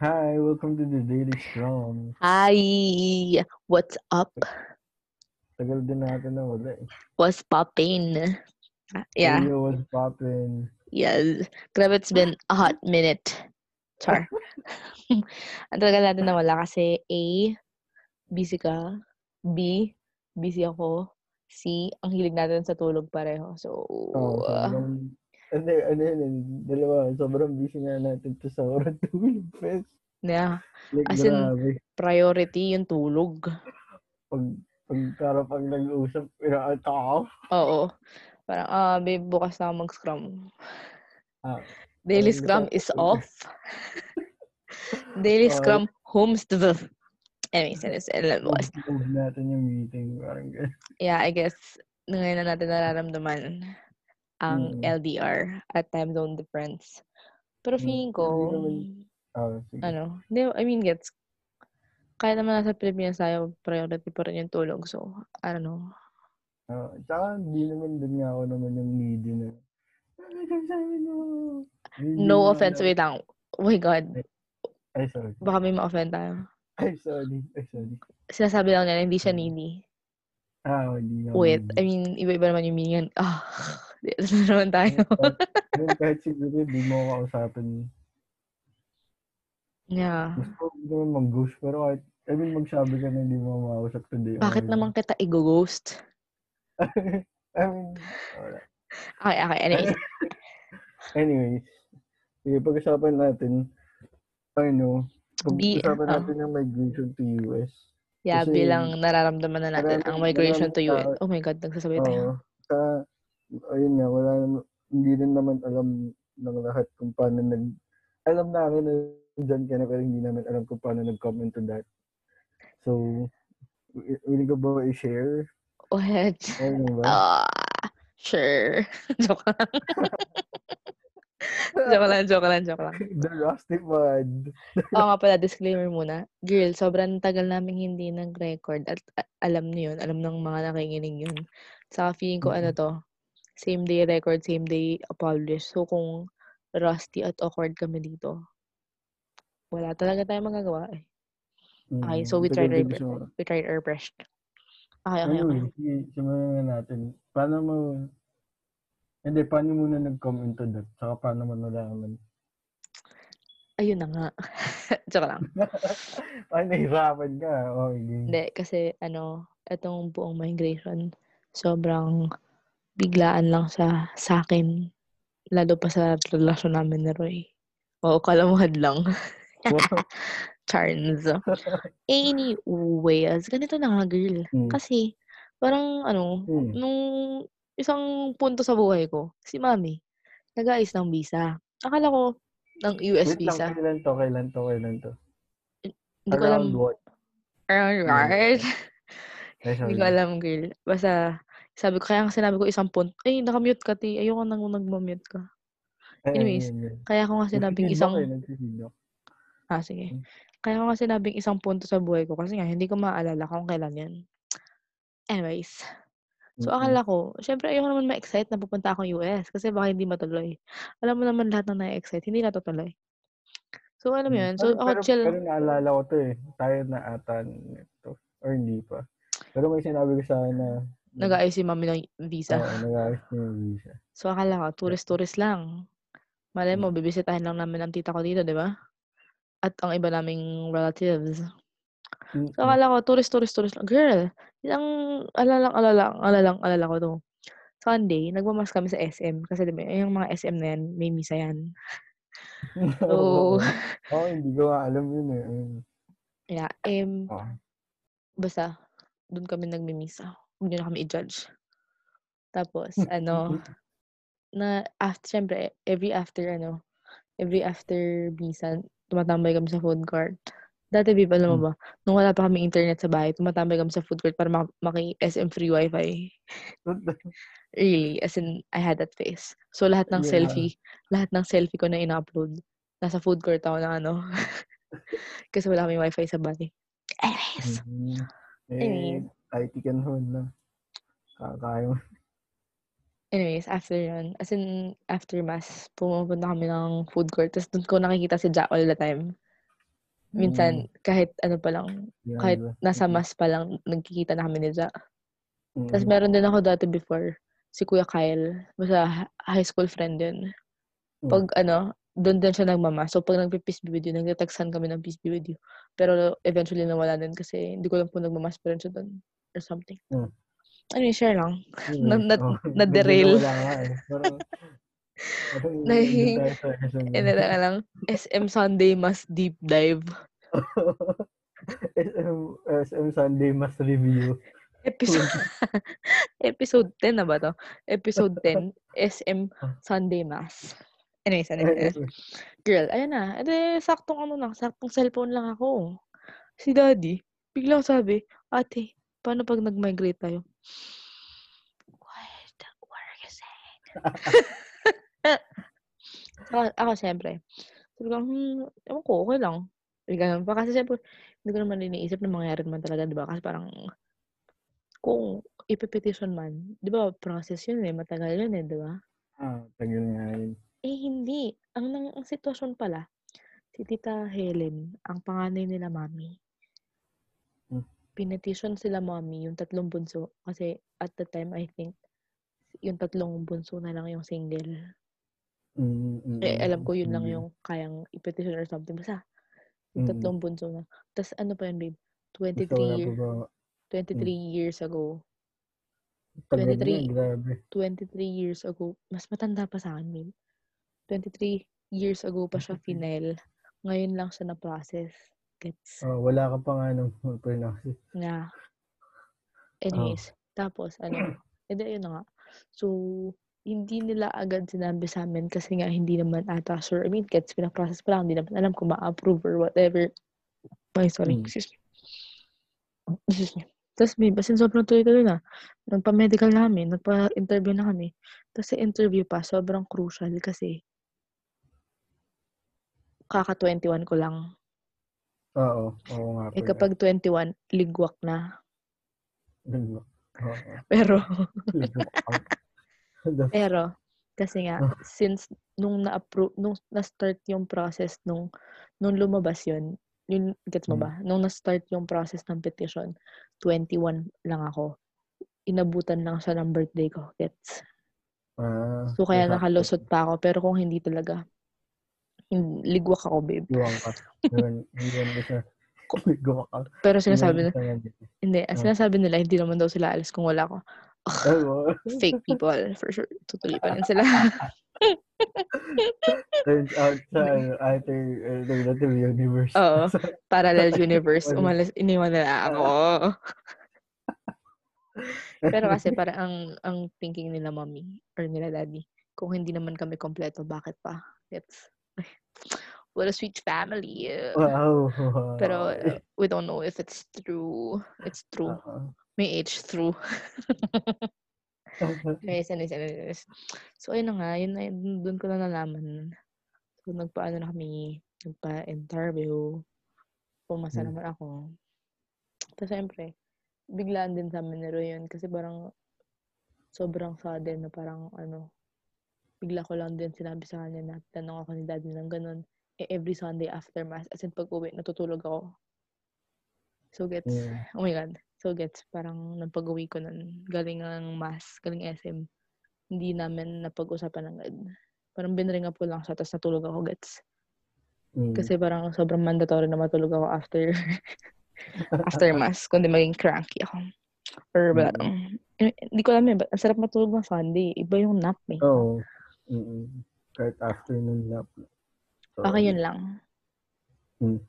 Hi, welcome to the Daily Strong. Hi! What's up? Tagal din natin na wala eh. What's poppin'? Ah, Yeah, Yo, what's poppin'? yes. Grabe, it's been a hot minute. Char. Ang tagal natin na wala kasi A, busy ka. B, busy ako. C, ang hilig natin sa tulog pareho. So, Oh, uh, sobrang, ano, ano yun, eh, dalawa, sobrang busy nga natin to sa oras tulog fest. yeah, Like, As in- grabe. priority yung tulog. Pag, pag, para pag nag-uusap, inaata ako. Oo. Parang, ah, babe, bukas na mag-scrum. Ah, Daily parang scrum is off. Daily Oo. scrum homes to the... Anyways, anyways, anyways, bukas. move natin yung meeting. Parang gano'n. Yeah, I guess ngayon na natin nararamdaman ang Mm. LDR at time zone difference. Pero Mm, feeling ko, Oh, sige. ano, I mean, gets, kaya naman nasa Pilipinas tayo, priority pa rin yung tulog. So, I don't know. Oh, tsaka, di naman din nga ako naman yung needy na. No offense, wait lang. Oh my God, Ay, sorry. baka may ma-offend tayo. Ay, sorry. Ay, sorry. Sinasabi lang niya, hindi siya needy. Ah, hindi Wait. I mean, iba-iba naman yung meaning. Ah, di na naman tayo. mean, kahit siguro di mo ako kausapin. yeah. Gusto ko naman mag-ghost, pero kahit, I mean, magsabi ka na hindi mo makausap today. Bakit okay naman kita i-ghost? I mean, wala. Okay, okay, anyways. Anyways, sige, pag-usapan natin, ano, pag-usapan ah. natin yung migration to US. Yeah, Kasi bilang nararamdaman na natin ang migration to tao- Oh my God, nagsasabay tayo. Oo. Sa, ayun nga, wala hindi rin naman alam ng lahat kung paano nag, alam namin na dyan ka na, pero hindi namin alam kung paano nag-come into that. So, wi- willing ka ba i-share? What? Ano ba? Ah, sure. joke lang. joke lang, joke lang, joke lang. The Rusty Mud. Oo nga pala, disclaimer muna. Girl, sobrang tagal namin hindi nag-record at alam niyo yun, alam ng mga nakikinig yun. Sa feeling ko, ano to, same day record, same day publish. So, kung rusty at awkward kami dito, wala talaga tayong magagawa eh. Okay, so we tried our, we tried our best. Okay, okay, okay. Anyway, simulan na natin. Paano mo, hindi, paano muna nag-come into that? Saka paano mo nalaman? Ayun na nga. joke lang. Ay, nahirapan ka. Game. Hindi, kasi ano, itong buong migration, sobrang biglaan lang sa sa akin. Lalo pa sa relasyon namin ni Roy. Oo, kalamuhad lang. Charns. Anyways, ganito na nga, girl. Hmm. Kasi, parang ano, Hmm. nung isang punto sa buhay ko, si Mami, nag-aayos ng visa. Akala ko, ng US Wait lang, visa. kailan to, kailan to, kailan to? Hindi ko alam. Around what? Around, right? Ay, Hindi ko alam, girl. Basta, sabi ko, kaya nga sinabi ko isang punto. Ay, nakamute ka, ti. Ayoko nang nag-mute ka. Ay, anyways, yun, yun. Kaya ko nga sinabing isang... eh. Ah, sige. Hmm. Kaya ko nga sinabing isang punto sa buhay ko kasi nga, hindi ko maalala kung kailan yan. Anyways. So, akala ko, syempre, ayoko naman ma-excite na pupunta akong US kasi baka hindi matuloy. Alam mo naman lahat ng na-excite, hindi natutuloy. So, alam mo Hmm. yun. So, pero, ako pero, chill. Pero naalala ko to eh. Tayo na ata nito. Or hindi pa. Pero may sinabi ko sa akin na Nag-aayos si mami ng visa. Oo, nag-ayos niya yung visa. So, akala ko, tourist-tourist lang. Malay mo, bibisitahin lang namin ang tita ko dito, di ba? At ang iba naming relatives. So, akala ko, tourist, tourist, tourist lang. Girl, yung alalang, alalang, alalang, alala ko to. Sunday, nagmamas kami sa SM. Kasi diba, yung mga SM na yan, may misa yan. So, Oo, hindi ko alam yun eh. Mm. yeah, um, Oo. basta, doon kami nagmimisa. Huwag niyo na kami i-judge. Tapos, ano, na, after, syempre, every after, ano, every after misa, tumatambay kami sa food court. Dati, Bib, alam mo Hmm. ba, nung wala pa kami internet sa bahay, tumatambay kami sa food court para mak- maki-SM free wifi. Really, as in, I had that face. So, lahat ng Yeah. selfie, lahat ng selfie ko na in-upload, nasa food court ako na ano. Kasi wala kami wifi sa bahay. Anyways, Mhm. Eh, Anyways. IT can hold na. Kakaya mo. anyways, after yun, as in, after mass, pumupunta kami ng food court, tapos doon ko nakikita si Jack all the time. Minsan, kahit ano pa lang, Yan, kahit diba? nasa Mm. mas pa lang, nagkikita na kami ni Ja. Tapos Mm. meron din ako dati before, si Kuya Kyle. Basta hi- high school friend yun. Mm. Pag ano, doon din siya nagmama. So, pag nagpipeace be with you, nagtatagsan kami ng peace be with you. Pero eventually nawala din kasi hindi ko lang po nagmamas pa rin siya doon or something. Mm. Ano yun, share lang. Yun na- na- Oo, na-derail. nga eh. Ano lang, SM Sunday must deep dive. SM, SM Sunday Mas Review. Episode, episode 10 na ba to? Episode 10, SM Sunday Mass. Anyways, anyways. Girl, ayan na. Ede, saktong ano lang, saktong cellphone lang ako. Si daddy, biglang sabi, ate, paano pag nag-migrate tayo? What? What are you saying? ako, ako, syempre. Sabi ko, hmm, ewan ko, okay lang. Sabi ganun pa. Kasi syempre, hindi ko naman iniisip na mangyari naman talaga, di ba? Kasi parang, kung ipipetition man, di ba, process yun eh, matagal yun eh, di ba? Ah, tagal nga yun. Eh, hindi. Ang, nang, ang sitwasyon pala, si Tita Helen, ang panganay nila mami. Pinetition sila mami, yung tatlong bunso. Kasi at the time, I think, yung tatlong bunso na lang yung single. Mm, mm, Eh, alam ko yun lang mm. yung kayang ipetition or something. Basta, yung Mm. tatlong bunso na. Tapos ano pa yun, babe? Basta wala 23, pa year, ba? 23 years ago. Tagal 23. na, grabe. 23 years ago. Mas matanda pa sa akin, babe. 23 years ago pa siya 23. final. Ngayon lang siya na-process. Gets? Oh, wala ka pa nga nung pregnancy. Nga. Anyways, tapos ano, edi yun na nga. So, hindi nila agad sinabi sa amin kasi nga hindi naman ata sure. I mean, gets pinaprocess pa lang. Hindi naman alam kung ma-approve or whatever. Ay, sorry. Mm. Excuse me. Excuse me. Tapos, may basin sobrang tuloy-tuloy na. Nagpa-medical na kami. Nagpa-interview na kami. Tapos, sa interview pa, sobrang crucial kasi kaka-21 ko lang. Oo, oo nga Eh, pala. kapag 21, ligwak na. Oo. Pero, Ligwak Pero, kasi nga, Ah. since nung na-approve, nung na-start yung process nung, nung lumabas yun, yun, gets mo Mm. ba? Nung na-start yung process ng petition, 21 lang ako. Inabutan lang siya ng birthday ko, gets? Ah, So, kaya nakalusot pa ako. Pero kung hindi talaga, ligwak ako, babe. Iwan ka. Yun, yun ko. Ligwak ka. Pero sinasabi dito. hindi, Ah. sinasabi nila, hindi naman daw sila alis kung wala. Ay, wow. Fake people, for sure. Tutuloy pa rin sila. Turns out sa ano, alter- alternative universe. Oo. Parallel universe. Umalis, iniwan nila ako. Pero kasi parang ang ang thinking nila mommy or nila daddy, kung hindi naman kami kompleto, bakit pa? It's what a sweet family. Wow. Pero uh, we don't know if it's true. It's true. Oo. May age through. Anyways, anyways, anyways. So, ayun na nga. Yun, na- doon ko na nalaman. So, nagpaano na kami. Nagpa-interview. Pumasa Hmm. naman ako. Tapos, syempre, biglaan din sa amin ni Roy yun. Kasi parang, sobrang sudden na parang, ano, bigla ko lang din sinabi sa kanya na tanong ako ni daddy ng ganun. Eh, every Sunday after mass, as in pag uwi, natutulog ako. So, gets, Yeah. oh my God. So, gets, parang nang pag-uwi ko nun, galing ng mass, galing SM, hindi namin napag-usapan ng Parang binring up ko lang siya, tapos natulog ako, gets. Mm. Kasi parang sobrang mandatory na matulog ako after after mass, kundi maging cranky ako. Or wala. Mm. Hindi ko alam eh, but ang sarap matulog ng Sunday. Iba yung nap eh. Oo. Mm-mm. Kahit afternoon nap. So, Okay, yun lang. Mm.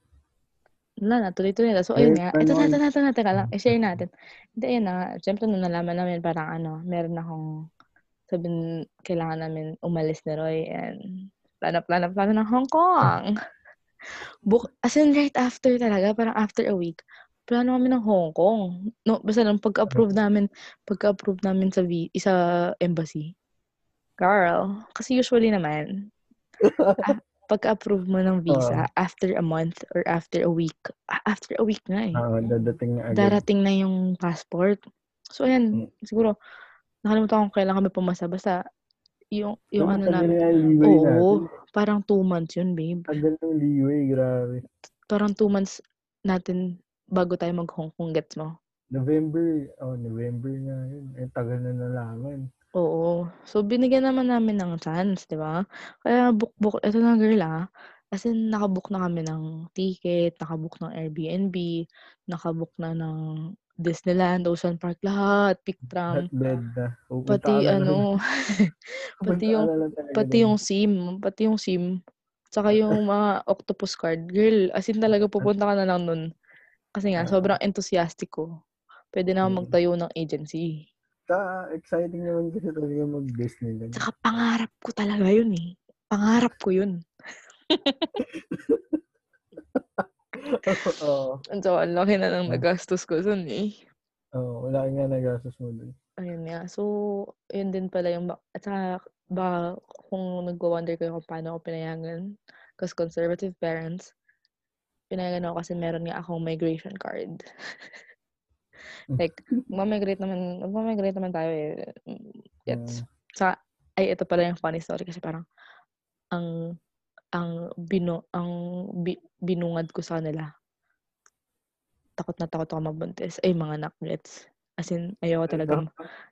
Wala na, tuloy-tuloy na. So, ayun nga. Ito na, ito na, ito na, teka lang. I-share natin. Hindi, ayun na nga. Siyempre, nung nalaman namin, parang ano, meron akong, sabihin, kailangan namin umalis ni Roy and plano, plano, plano ng Hong Kong. Book, as in, right after talaga, parang after a week, plano kami ng Hong Kong. No, basta nung pagka-approve namin, pagka-approve namin sa, vi- sa embassy. Girl, kasi usually naman, ah, pagka-approve mo ng visa, after a month or after a week, ah, after a week nga eh, Ah, dadating na agad. darating na yung passport. So, ayan, Mm. siguro, nakalimutan ko kailan kami pumasa. Basta, yung, yung Pero ano leeway oo, natin. parang two months yun, babe. Tagal ng leeway, grabe. parang two months natin bago tayo mag-Hong Kong, gets mo? November, oh, November nga yun. Eh, tagal na nalaman. Oo. So, binigyan naman namin ng chance, di ba? Kaya book-book, eto na girl ah. As in, nakabook na kami ng ticket, nakabook ng Airbnb, nakabook na ng Disneyland, Ocean Park, lahat, pick tram. Bed na. Pupunta Pati ka na ano. Pupunta pati ka yung, na lang talaga pati dun. yung SIM, pati yung SIM. Tsaka yung mga octopus card. Girl, as in talaga pupunta ka na lang nun. Kasi nga, Ah. sobrang enthusiastic ko. Pwede na Mm. magtayo ng agency. Sa exciting naman kasi talaga mag-Disneyland. Tsaka pangarap ko talaga yun eh. Pangarap ko yun. Oo. So, ang laki na ng nagastos ko dun eh. Oo, wala nga nagastos mo dun. Ayun nga. So, yun din pala yung, ba- at saka, ba, kung nagwa-wonder kayo kung paano ako pinayagan, because conservative parents, pinayagan ako kasi meron nga akong migration card. like, mag-migrate naman, mag-migrate naman tayo eh. Ah, Sa, ay, ito pala yung funny story kasi parang, ang, ang, bino, ang bi, binungad ko sa kanila, takot na takot ako mabuntis. Ay, mga anak, gets. As in, ayoko talaga,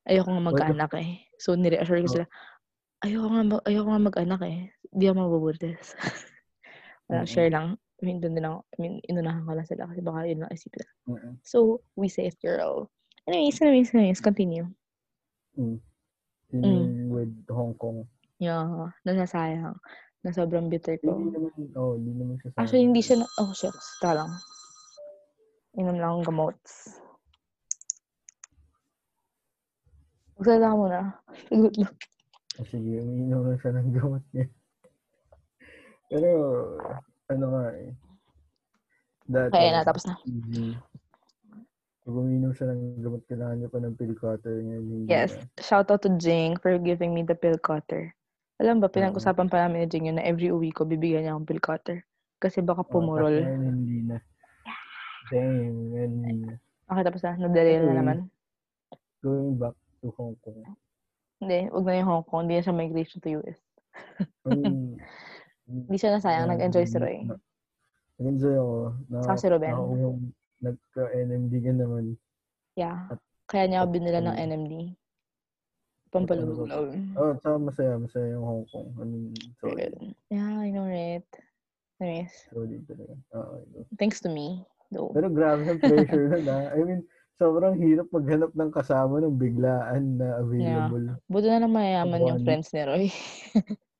ayoko nga mag-anak eh. So, nire-assure ko Oh. sila, ayoko nga, mag- ayoko nga mag-anak eh. Di ako mabubuntis. Wala, share lang. I mean, doon din ako, I mean, inunahan ko lang sila kasi baka yun lang isipin. nila. mm, So, we safe, girl. Anyways, anyways, anyways, continue. mm. Yun Mm. with Hong Kong. Yeah, nasasayang. Na sobrang bitter ko. Hindi naman, oh, hindi naman siya sayang. Actually, hindi siya na, oh, shucks. Tara lang. Inom lang akong gamots. Magsalita ka muna. Sagot lang. Ah, Sige, umiinom lang siya ng gamot niya. Pero, ano nga eh. Dati, Kaya na, tapos na. easy. Pag umiinom siya ng gamot, kailangan niya pa ng pill cutter. Hindi Yes. na. Shout out to Jing for giving me the pill cutter. Alam ba, pinag-usapan pa namin ni Jing yun na every uwi ko, bibigyan niya akong pill cutter. Kasi baka Oh, pumurol. tapos ngayon, hindi na. Damn, ngayon hindi na. Okay, tapos na. Nagdaril na naman. Going back to Hong Kong. Hindi, wag na yung Hong Kong. Hindi na siya migration to US. Um, Hindi siya nasayang. Nag-enjoy si Roy. Nag-enjoy ako. Na, Saka si Ruben. Ako yung nagka-NMD ka naman. Yeah. Kaya niya ako binila ng. NMD. Pampalulog. Oh, tsaka masaya. Masaya yung Hong Kong. I mean, sorry. Yeah, I know right. Anyways, Sorry talaga. Ito. thanks to me. Though. Pero grabe ang pressure nun ha. I mean, sobrang hirap maghanap ng kasama ng biglaan na available. Buti na lang mayayaman yung friends ni Roy.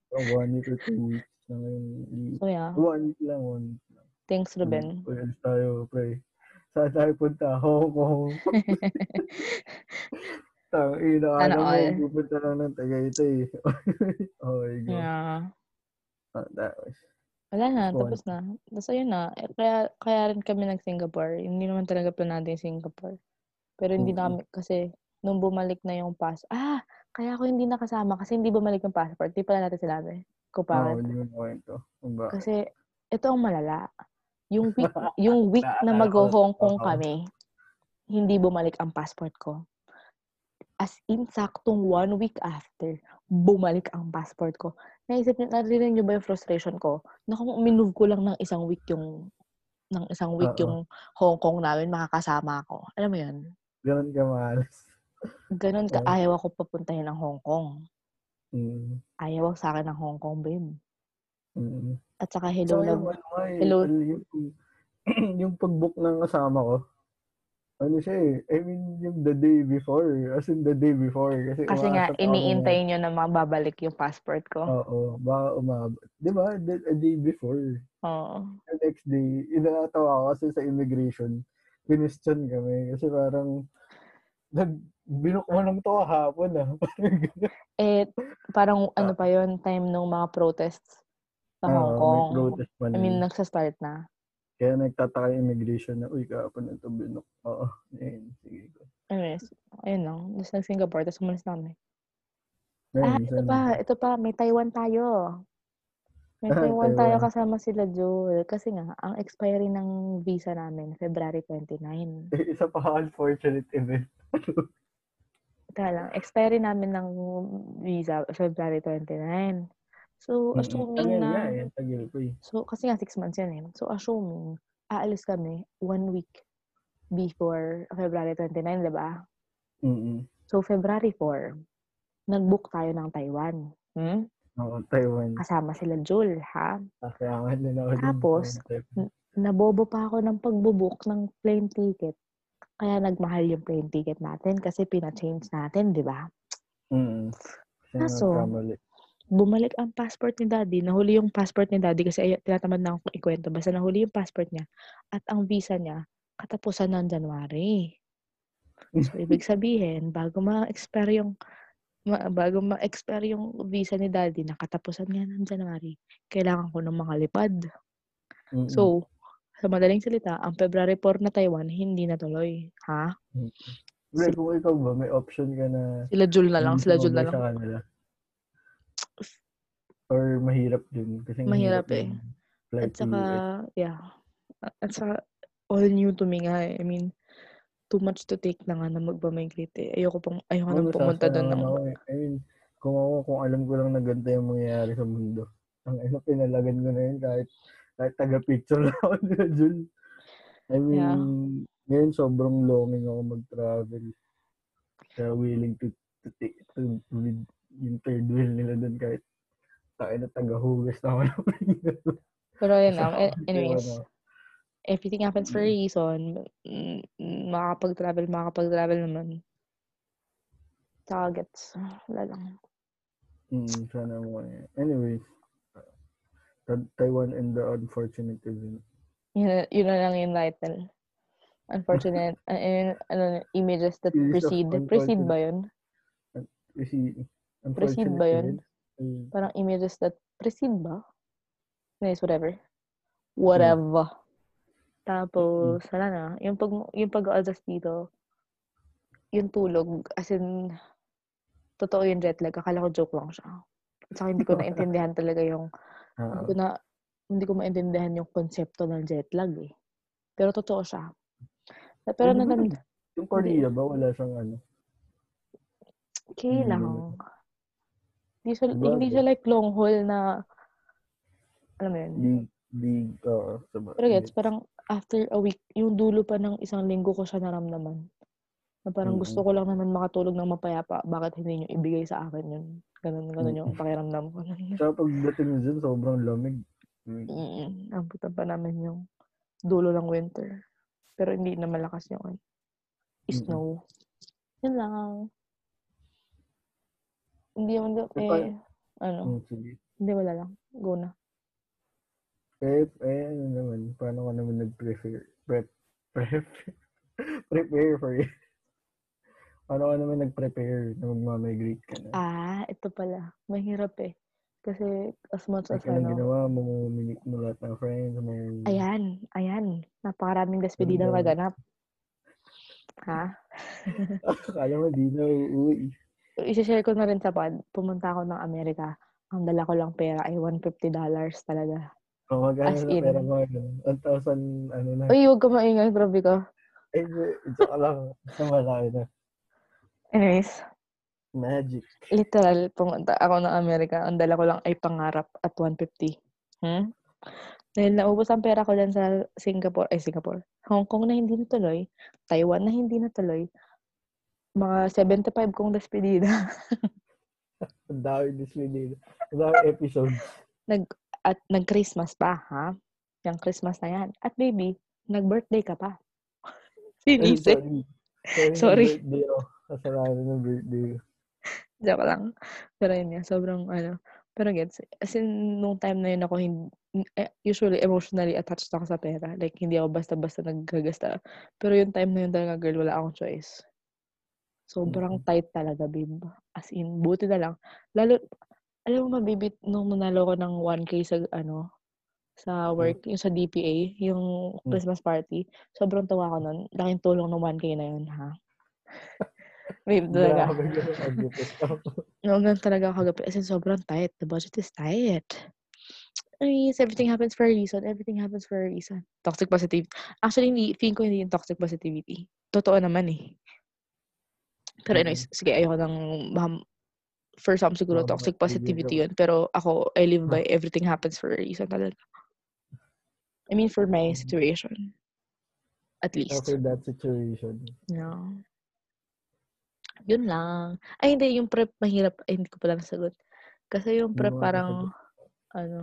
Oh, one week or two weeks na ngayon. So yeah, One week lang, one week lang. thanks Ruben. Alis tayo, pre. Saan tayo punta? Hong Kong. Tang, ina, ano mo, pupunta lang ng Tagaytay. oh my God. Yeah. Ah, that was, Wala na, on. tapos na. Tapos ayun na. Eh, Kaya, kaya rin kami nag-Singapore. Hindi naman talaga plan natin yung Singapore. Pero hindi Mm-mm. namin, kasi nung bumalik na yung pass, ah, kaya ako hindi nakasama kasi hindi bumalik yung passport. Di pala natin sinabi. Kung oh, bakit. hindi mo kwento. Kasi, ito ang malala. Yung week, yung week na mag-Hong Kong Oo. kami, hindi bumalik ang passport ko. As in, saktong one week after, bumalik ang passport ko. Naisip niyo, narinig niyo ba yung frustration ko? Na kung minove ko lang ng isang week yung ng isang week Oo. yung Hong Kong namin, makakasama ako. Alam mo yun? Ganun ka mahalas. Ganon ka, Oo. ayaw ako papuntahin ng Hong Kong. Mm. Ayaw sa akin ng Hong Kong, babe. Mm. At saka hello Tsaka na, yung, ano, nga eh, hello. ano, yung, yung pag-book ng kasama ko, ano siya eh, I mean, yung the day before, as in the day before. Kasi, kasi nga, iniintay nyo na mababalik yung passport ko. Oo, baka umabot. Di ba? The, a day before. Oo. The next day, inatawa ako kasi sa immigration, question kami. Kasi parang, nag, binuk mo to kahapon ah. Parang. Eh, parang ano pa yon time ng mga protests sa Hong Oo, Kong. Protest pa I mean, nagsa-start na. Kaya nagtataka yung immigration na, uy, kahapon na ito binuk. Oo, yun, sige ko. Anyways, ayun lang. Tapos nag-Singapore, tapos umalis na kami. Ngayon, Ah, ito pa, ito pa, may Taiwan tayo. May Taiwan tayo Taiwan. kasama sila Joel. Kasi nga, ang expiry ng visa namin, February 29. Eh, isa pa unfortunate event. Teka lang, expiry namin ng visa, February 29. So, assuming Tagal na... eh, tagal ko eh. So, kasi nga six months yan eh. So, assuming aalis kami one week before February 29, di ba? Mm-mm. So, February 4, nag-book tayo ng Taiwan. Hmm? Oo, Taiwan. Kasama sila Jul, ha? Kakayangan din ako. Tapos, Nabobo pa ako ng pagbubook ng plane ticket. Kaya nagmahal yung plane ticket natin kasi pina-change natin, di ba? Mm. Kaso, bumalik ang passport ni daddy. Nahuli yung passport ni daddy kasi ay, tinatamad na akong ikwento. Basta nahuli yung passport niya at ang visa niya katapusan ng January. So, ibig sabihin, bago ma-expire yung ma- bago ma-expire yung visa ni daddy na katapusan nga ng January, kailangan ko ng mga lipad. Mm-mm. So, sa madaling salita, ang February 4 na Taiwan, hindi natuloy. Ha? Well, kung ikaw ba, may option ka na Sila Jul na lang, hindi sila Jul na lang. kanila. Or mahirap din. Kasi Mahirap hirap eh. At saka, to US. yeah. At saka, all new to me nga eh. I mean, too much to take na nga na magpa-migrate eh. Ayoko pang, ayoko nang pumunta doon ng, eh. I mean, kung ako, kung alam ko lang na ganito yung mangyayari sa mundo. Ang ano, pinalagan ko na yun kahit, kahit taga-picture lang ako nila. I mean, Yeah. ngayon sobrang longing ako mag-travel. Kaya willing to, to take, to, with yung third wheel nila doon kahit tayo na taga-hugas na ako ng pero yun lang. A- Anyways, ano, everything happens for a reason. Mm, Makakapag-travel, makakapag-travel naman. Tsaka gets. Wala lang. Mm, sana mo eh. Anyways, Taiwan and the unfortunate event. Yun, yun na lang yung title. Unfortunate. uh, uh, ano, images that Series precede. Precede ba yun? Kasi, Proceed ba yun? event, mm, Parang images that precede ba? Anyways, whatever. Whatever. Tapos, wala na. Yung pag, yung pag-adjust dito, yung tulog, as in, totoo yung jet lag. Akala ko joke lang siya. At saka hindi ko naintindihan talaga yung, hindi ah, ko na, hindi ko maintindihan yung konsepto ng jet lag eh. Pero totoo siya. Pero Hindi ba nanan, yung Korea ba, wala siyang ano? okay Hindi lang. naman. Hindi siya, Sabagay. hindi siya like long haul na, alam mo yun, Big, big, sabag. Pero gets, parang after a week, yung dulo pa ng isang linggo ko siya naramdaman. Na parang gusto ko lang naman makatulog ng mapayapa. Bakit hindi nyo ibigay sa akin yun? Ganun, ganun yung pakiramdam ko. Tsaka pagdating dyan, sobrang lamig. Mm. Mm, Amputan pa namin yung dulo ng winter. Pero hindi na malakas yung ano, snow. Yun lang. Hindi naman, Eh, eh, pa- ano, Mm, sige. hindi wala lang. Go na. Eh, eh, ano naman, paano ka naman nag-prepare? Prep, prep, prepare for it. Paano ka naman nag-prepare na magmamigrate ka na? Ah, ito pala. Mahirap eh. Kasi as much as ano, ginawa mo? Minit mo lahat ng friends? May... Ayan, ayan. Napakaraming despedida Ano ba? maganap. Ha? Kaya mo, di na uuwi. I-share ko na rin sa pod. Pumunta ako ng Amerika. Ang dala ko lang pera ay $150 talaga. O, magkano As na in. pera mo? ano? 1,000, ano na. Uy, huwag ka maingay, grabe ka. Ay, ito ka lang. Sa malaki na. Anyways, Magic. literal, pumunta ako ng Amerika. Ang dala ko lang ay pangarap at 150. Hmm? Dahil naubos ang pera ko dyan sa Singapore, ay Singapore, Hong Kong na hindi natuloy, Taiwan na hindi natuloy, mga 75 kong despedida. Ang dami Disney dito. Ang dami episodes. nag at nag-Christmas pa, ha? Yung Christmas na yan. At baby, nag-birthday ka pa. Ay, Sinisi. sorry. Sorry. Sorry. Kasalanan ng birthday ko. Joke lang. Pero yun nga, sobrang ano. Pero gets, as in, nung time na yun ako, hindi, eh, usually emotionally attached ako sa pera. Like, hindi ako basta-basta naggagasta. Pero yung time na yun talaga, girl, wala akong choice. Sobrang tight talaga, babe. As in, buti na lang. Lalo, alam mo, mabibit, nung nanalo ko ng 1K sa, ano, sa work, yung sa DPA, yung Hmm. Christmas party, sobrang tawa ko nun. Laking tulong ng 1K na yun, ha? babe, talaga. Lang talaga ako kagabi. As in, sobrang tight. The budget is tight. Ay, yes, everything happens for a reason. Everything happens for a reason. Toxic positivity. Actually, hindi, feeling ko hindi yung toxic positivity. Totoo naman eh. Pero anyways, sige, ayoko nang maham- for some siguro toxic positivity yun. Pero ako, I live by everything happens for a reason talaga. I mean, for my Mhm. situation. At least. After that situation. Yeah. Yun lang. Ay, hindi. Yung prep, mahirap. Ay, hindi ko pala nasagot. Kasi yung prep nga parang, nasagot. ano,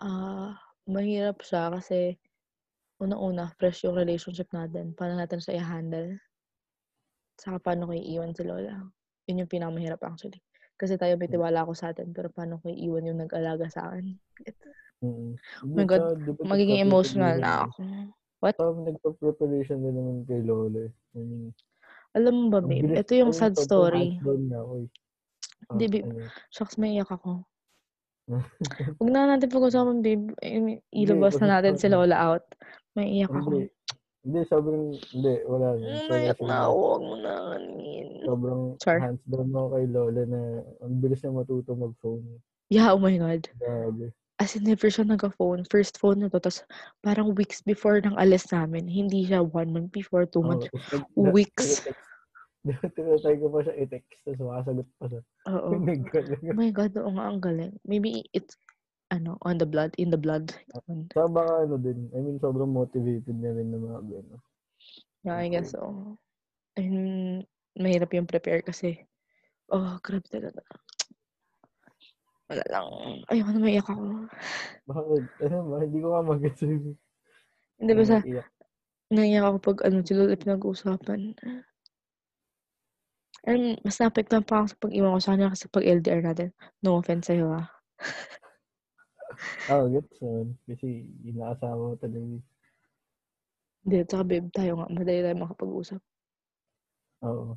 ah, mahirap siya kasi unang-una, fresh yung relationship natin. Paano natin siya i-handle? Saka paano ko iiwan si Lola? Yun yung pinakamahirap actually. Kasi tayo may tiwala ako sa atin, pero paano ko iiwan yung nag-alaga sa akin? Mm. Oh my God, Magiging emotional na ako. Parang nagpa-preparation din naman kay Lola. eh. I mean, Alam mo ba, babe? Ito yung sad story. na. Ah, Hindi, babe. ano. Shucks, may iyak ako. Huwag na natin pag-usapan, babe. Ilabas na natin si. Lola out. May iyak ako. Hindi. Sobrang, hindi, wala na. Sobrang, Naiyak na ako. Huwag mo na kanin. Sobrang Char. hands down ako kay Lola na ang bilis niya matuto mag-phone. Yeah, oh my God. Grabe. As in, never siya nag-phone. First phone na to. Tapos, parang weeks before ng alis namin. Hindi siya one month before, two months. Nag- weeks. tinatry ko pa siya i-text, tapos makasagot pa siya. Oo. Oh my God, oo nga, ang galing. Maybe it's, ano, on the blood, in the blood. Yun. Saka baka ano din, I mean, sobrang motivated niya rin na mga gano'n. Yeah, I guess so. And, mahirap yung prepare kasi, oh, grabe talaga. Wala lang. Ayoko na maiyak ako. Bakit? Ano ba? Hindi ko mag-gets yun. Hindi ba sa, naiyak ako pag ano, sila pinag-uusapan. And, mas naapektuhan pa ako sa pag-iwan ko sa kanya kasi pag LDR natin. No offense sa'yo ah. Ah, gets naman. Kasi inaasawa ko talaga. Hindi, tsaka babe, tayo nga, madali tayo makapag-usap. Oo.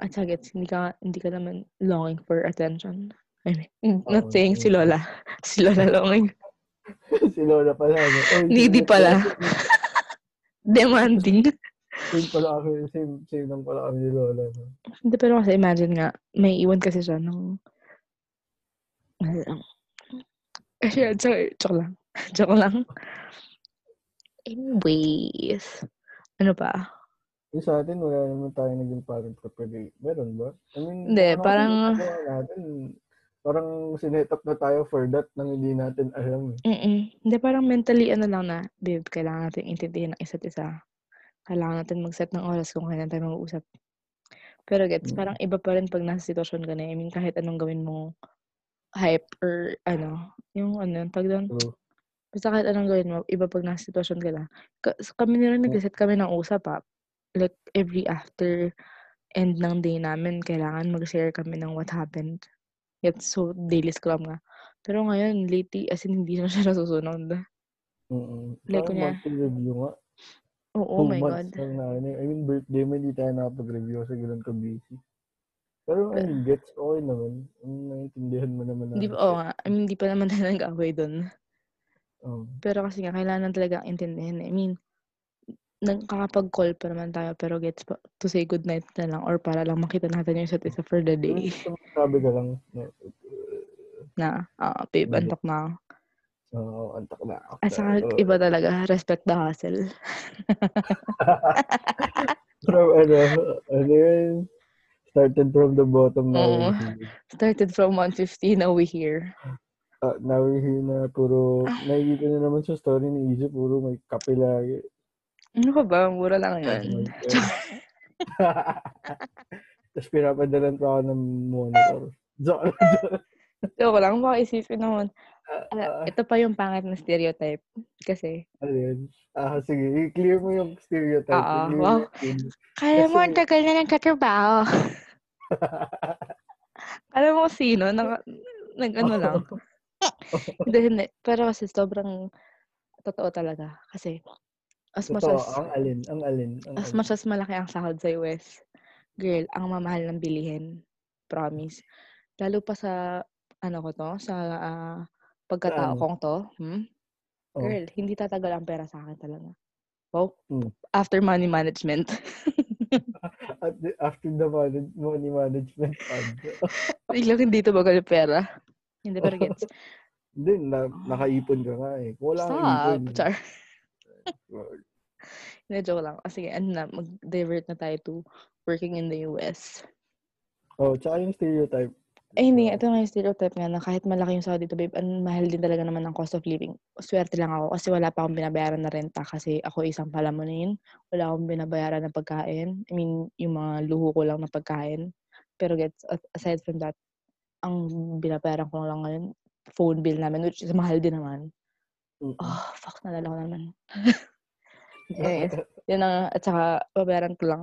At saka gets, hindi ka, hindi ka naman longing for attention. I mean, not saying si. Lola. Si Lola longing. si Lola pala. No? Oh, Needy pala. Demanding. Same pala kami. Same, same lang pala kami ni Lola. No? Hindi, pero kasi imagine nga, may iwan kasi siya ng... Ano lang. Kasi, joke, joke lang. Joke lang. Anyways. Ano pa? Yung sa atin, wala naman tayo naging parent kapag Meron ba? I mean, Hindi, ano parang- natin, parang sinet up na tayo for that nang hindi natin alam. eh. Mm Hindi, parang mentally, ano lang na, babe, kailangan natin intindihin ang isa't isa. Kailangan natin mag-set ng oras kung kailan tayo mag-uusap. Pero gets, Mm. parang iba pa rin pag nasa sitwasyon ka na. I mean, kahit anong gawin mo, hype or ano, yung ano, tag doon. True. Basta kahit anong gawin mo, iba pag nasa sitwasyon ka na. Ka- kami nila nag-set kami ng usap ha. Like, every after end ng day namin, kailangan mag-share kami ng what happened. Yet, so, daily scrum nga. Pero ngayon, lately, as in, hindi na siya nasusunod. Mm-mm. Like, Parang kunya- review nga. Oo, oh, Two my God. na, ano, I mean, birthday mo, hindi tayo nakapag-review kasi ganun ka busy. Pero, I mean, gets okay naman. Naiintindihan mo naman na. Hindi pa, oo nga. I mean, hindi pa naman tayo nag-away dun. Oh. Pero kasi nga, kailangan talaga intindihin. eh. I mean, nagkakapag-call pa naman tayo, pero gets pa, to say goodnight na lang or para lang makita natin yung isa't isa for the day. Sabi ka lang, na, Na, ah, babe, antok na. Oo, antak na ako. At saka, iba talaga, respect the hustle. from ano, ano yun? Started from the bottom now. Oo. Started from 150, now we here. Ah, now we're here na puro, Ah. nakikita niyo naman sa story ni Izzy, puro may kape lagi. Ano ka ba? Mura lang yun. Tapos pinapadalan pa ako ng monitor. Joke lang, joke. Lang, baka isipin naman. Ah, ito pa yung pangit na stereotype. Kasi, yun? Ah, sige, i-clear mo yung stereotype. I-clear wow. kaya mo, ang tagal na nagkatrabaho. Alam mo sino? Nag, nag ano lang. hindi, hindi. Pero kasi sobrang totoo talaga. Kasi, as much Totoo, as, ang alin, ang alin, ang as alin. much as malaki ang sahod sa US, girl, ang mamahal ng bilihin. Promise. Lalo pa sa, ano ko to, sa ah, pagkatao kong to, hmm? Oh. Girl, hindi tatagal ang pera sa akin talaga. Wow. Hmm. After money management. After the manage, money management fund. Biglang hindi tumagal yung pera. Hindi, pero gets. Hindi, na, nakaipon ka nga eh. Kung wala kang Stop. ipon. Char. Hindi, joke lang. Sige, ano na, mag-divert na tayo to working in the US. Oh, tsaka yung stereotype. Eh, hindi. Ito nga yung stereotype nga na kahit malaki yung sahod dito, babe, ang mahal din talaga naman ng cost of living. Swerte lang ako kasi wala pa akong binabayaran na renta kasi ako isang palamunin. Wala akong binabayaran na pagkain. I mean, yung mga luho ko lang na pagkain. Pero gets, aside from that, ang binabayaran ko lang ngayon, phone bill namin, which is mahal din naman. Mm. Oh, fuck, nalala ko naman. Anyways, yun ang, at saka, babayaran ko lang.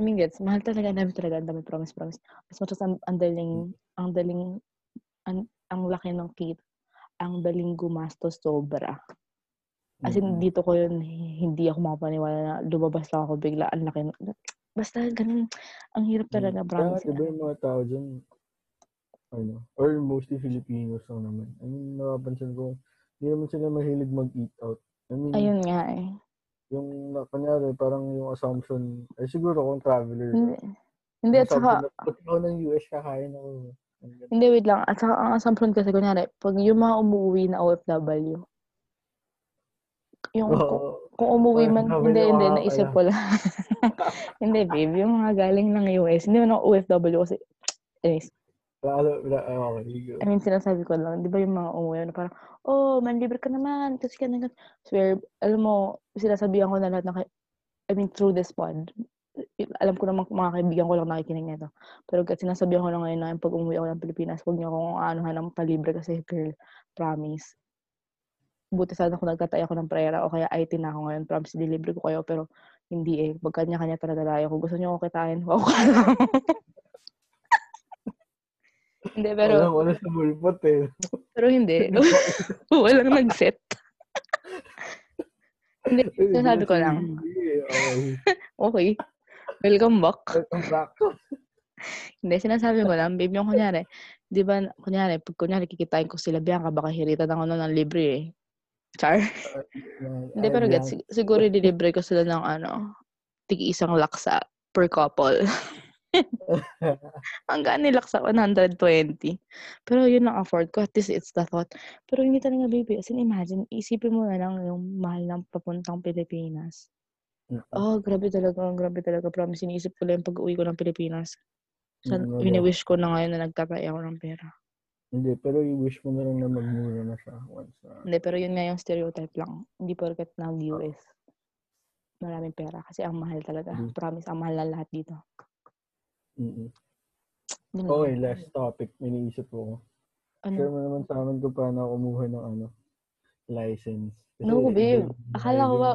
I mean, gets, mahal talaga, dami talaga, ang dami, promise, promise. As much as ang, ang daling, ang daling, ang, ang laki ng kit, ang daling gumastos sobra. As in, Mm-mm. dito ko yun, hindi ako makapaniwala na lumabas lang ako bigla, ang laki. Basta, ganun, ang hirap talaga, Kaya promise. nga, diba yung mga tao dyan, ano, or mostly Filipinos lang naman. I mean, napapansin ko, hindi naman sila mahilig mag-eat out. I mean, Ayun nga eh. yung, na, kunyari, parang yung assumption, eh siguro kung traveler. Hindi, hindi at saka, na, Pag ako ng US, kakain ako. Hindi, wait lang. At saka, ang assumption kasi, kunyari, pag yung mga umuwi na OFW, yung, kung, Oo. kung umuwi man, OFW hindi, hindi, ka naisip ko lang. hindi, babe, yung mga galing ng US, hindi man ako OFW kasi, anyways, Lalo, la, ah, okay. I mean, sinasabi ko lang, di ba yung mga umuwi na parang, oh, manlibre ka naman, kasi ka na, swear, alam mo, sinasabihan ko na lahat na, kay- I mean, through this pod, alam ko naman mga kaibigan ko lang nakikinig nito. Pero kasi sinasabihan ko lang ngayon na pag umuwi ako ng Pilipinas, huwag niyo akong anuhan ng palibre kasi girl, promise. Buti sana kung nagtatay ako ng prera o kaya IT na ako ngayon, promise delivery ko kayo, pero hindi eh. Pag kanya-kanya talaga tayo. Kung gusto niyo ako kitain, wow ka lang. Hindi, pero, Alam, wala sa mulpot eh. pero hindi. Walang nag-set. hindi, sinasabi ko lang. Okay. Welcome back. Welcome back. Hindi, sinasabi ko lang, babe, yung kunyari, di ba, kunyari, pag kunyari kikitain ko sila, Bianca, baka hiritan ako ng libre eh. Char? Hindi, pero gets, sig- siguro dilibre ko sila ng ano, tig isang laksa per couple. Hanggang nilaksa 120. Pero yun lang afford ko. At least it's the thought. Pero hindi talaga, baby. As in, imagine, isipin mo na lang yung mahal ng papuntang Pilipinas. Oh, grabe talaga. Grabe talaga. Promise, iniisip ko lang pag uwi ko ng Pilipinas. San, Mm, wala. wini-wish ko na ngayon na nagtatay ako ng pera. Hindi, pero i-wish mo na lang na magmura na siya once na. Hindi, pero yun nga yung stereotype lang. Hindi porket nag-US. Maraming pera. Kasi ang mahal talaga. Mm. Promise, ang mahal na lahat dito. Mm-mm. Yun Okay, last topic. May naisip ko. Ano? Share mo naman sa amin kung paano kumuha ng ano, license. Kasi No, babe. driving- Akala ko ba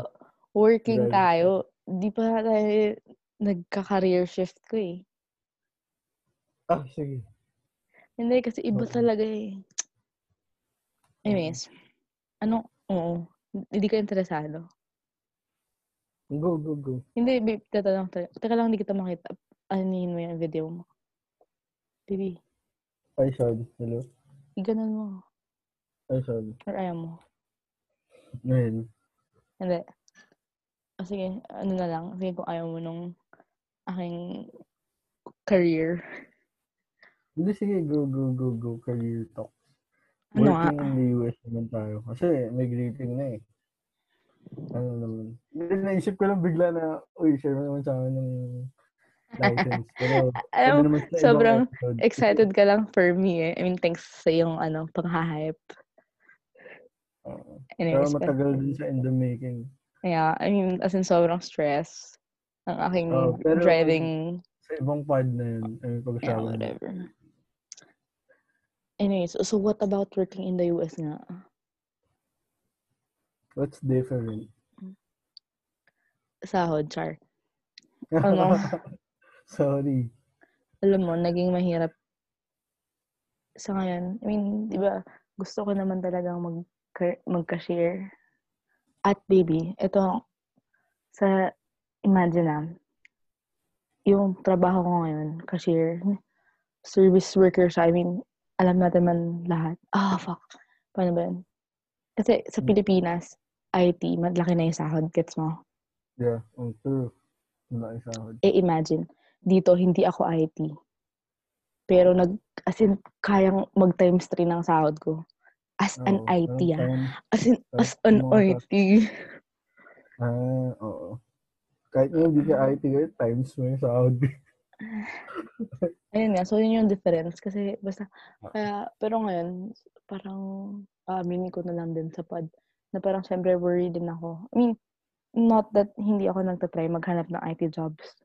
working Driving. tayo? Di pa tayo nagka-career shift ko eh. Ah, sige. Hindi, kasi iba Oo. talaga eh. Anyways, ano, oo, hindi ka interesado. Go, go, go. Hindi, babe, tatanong tayo. Teka lang, hindi kita makita. Anihin mo yung video mo. Baby, Ay, sorry. Hello? iganon mo. Ay, sorry. Or ayaw mo. Ngayon. Hindi. O sige, ano na lang. Sige kung ayaw mo nung aking career. Hindi, sige. Go, go, go, go. Career talk. Ano nga? Working in the US naman tayo. Kasi may greeting na eh. Ano naman. Hindi, naisip ko lang bigla na, uy, share mo naman sa akin ng license. Pero, Alam mo, sobrang episode, Excited ka lang for me eh. I mean, thanks sa yung ano, pang-hype. oo. Pero matagal din sa in the making. yeah, I mean, as in sobrang stress ang aking Oh, pero- driving, Sa ibang pod na yun, ay yeah, pag-usapan. natin. whatever. Anyways, so what about working in the US nga? What's different? Sahod, char. Ano? Sorry. Alam mo, naging mahirap sa ngayon. I mean, di ba, gusto ko naman talagang mag magka-share. At baby, ito, sa, imagine na, yung trabaho ko ngayon, cashier, service worker siya. I mean, alam natin man lahat. Ah, fuck. Paano ba yun? Kasi sa Hmm. Pilipinas, IT, malaki na yung sahod. Gets mo? Yeah, ang true. Malaki sahod. eh imagine, dito hindi ako IT. Pero nag, as in, kayang mag times 3 ng sahod ko. As an Oo, IT ah. time- As in, as an IT. Ah, oo. Kahit nga hindi ka IT, kahit times mo yung sahod. Ayun nga, so yun yung difference. Kasi basta, kaya, pero ngayon, parang, aaminin ko na lang din sa pod, na parang syempre worried din ako. I mean, not that hindi ako nagtatry maghanap ng IT jobs.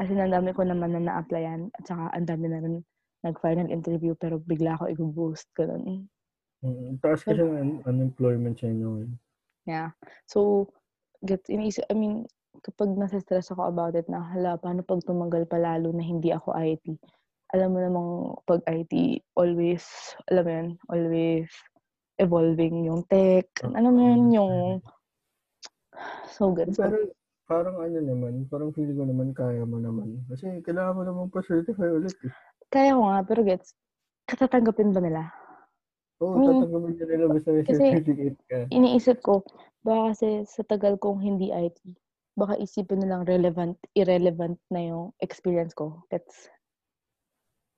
As in, ang dami ko naman na na-applyan at saka ang dami na rin nag-final interview pero bigla ako i-boost ko nun. Mm, taas kasi ng un- unemployment sa inyo ngayon. Yeah. So, get, inisip, I mean, kapag nasa-stress ako about it na, hala, paano pag tumagal pa lalo na hindi ako IT? Alam mo namang pag IT, always, alam mo yun, always evolving yung tech. Ano mo yun, yung so good. So, Pero parang ano naman, parang feeling ko naman kaya mo naman. Kasi kailangan mo naman pa-certify ulit eh. kaya ko nga, pero gets, katatanggapin ba nila? Oo, Mm. tatanggapin ka nila basta may Kasi- certificate ka. iniisip ko, baka kasi sa tagal kong hindi IT, baka isipin nilang relevant, irrelevant na yung experience ko. Gets?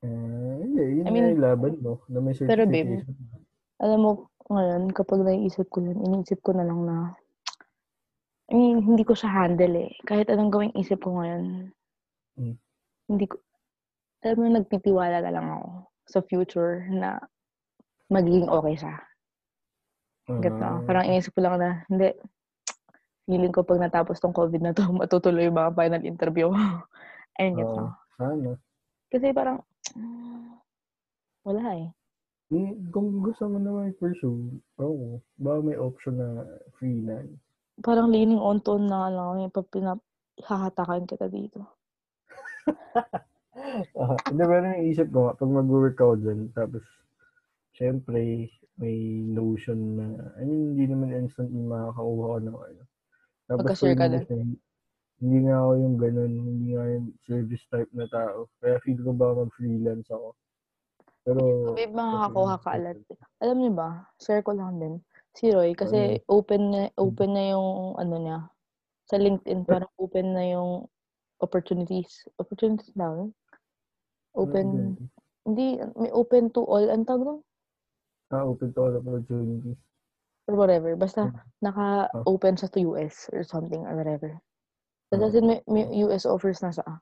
Ah, hindi, yun I mean, yung laban mo, na may pero babe, certification. Alam mo, ngayon, kapag naiisip ko yun, iniisip ko na lang na, I mean, hindi ko siya handle eh. Kahit anong gawing isip ko ngayon, Mm. hindi ko, alam mo, nagtitiwala na lang ako sa future na magiging okay siya. Get Ah, mo? Parang inisip ko lang na, hindi, feeling ko pag natapos tong COVID na to, matutuloy yung mga final interview. Ayun, get Oo. mo? sana. Kasi parang, wala eh. Hmm, Kung gusto mo naman i-pursue, oo, baka may option na freelance. Parang leaning on to na lang yung pag pinap, hahatakan kita dito. Ah, Hindi, pero yung isip ko, pag mag-work ako dyan, tapos, syempre, may notion na, I mean, hindi naman instantly makakakuha ko ng ano. Tapos, Magka-share ka pag din. hindi- Hindi nga ako yung ganun, hindi nga yung service type na tao. Kaya feel ko ba mag-freelance ako. Pero, Babe, makakakuha ka alat. Alam niyo ba, share ko lang din. Si Roy, Ano kasi open na, open na yung, ano niya, sa LinkedIn, parang open na yung opportunities. Opportunities na, Open, hindi, may open to all, ang tawag doon? Ah, open to all opportunities. Or whatever. Basta, Hmm. naka-open siya to US or something or whatever. Tapos Oo. as in, may, may US offers na siya.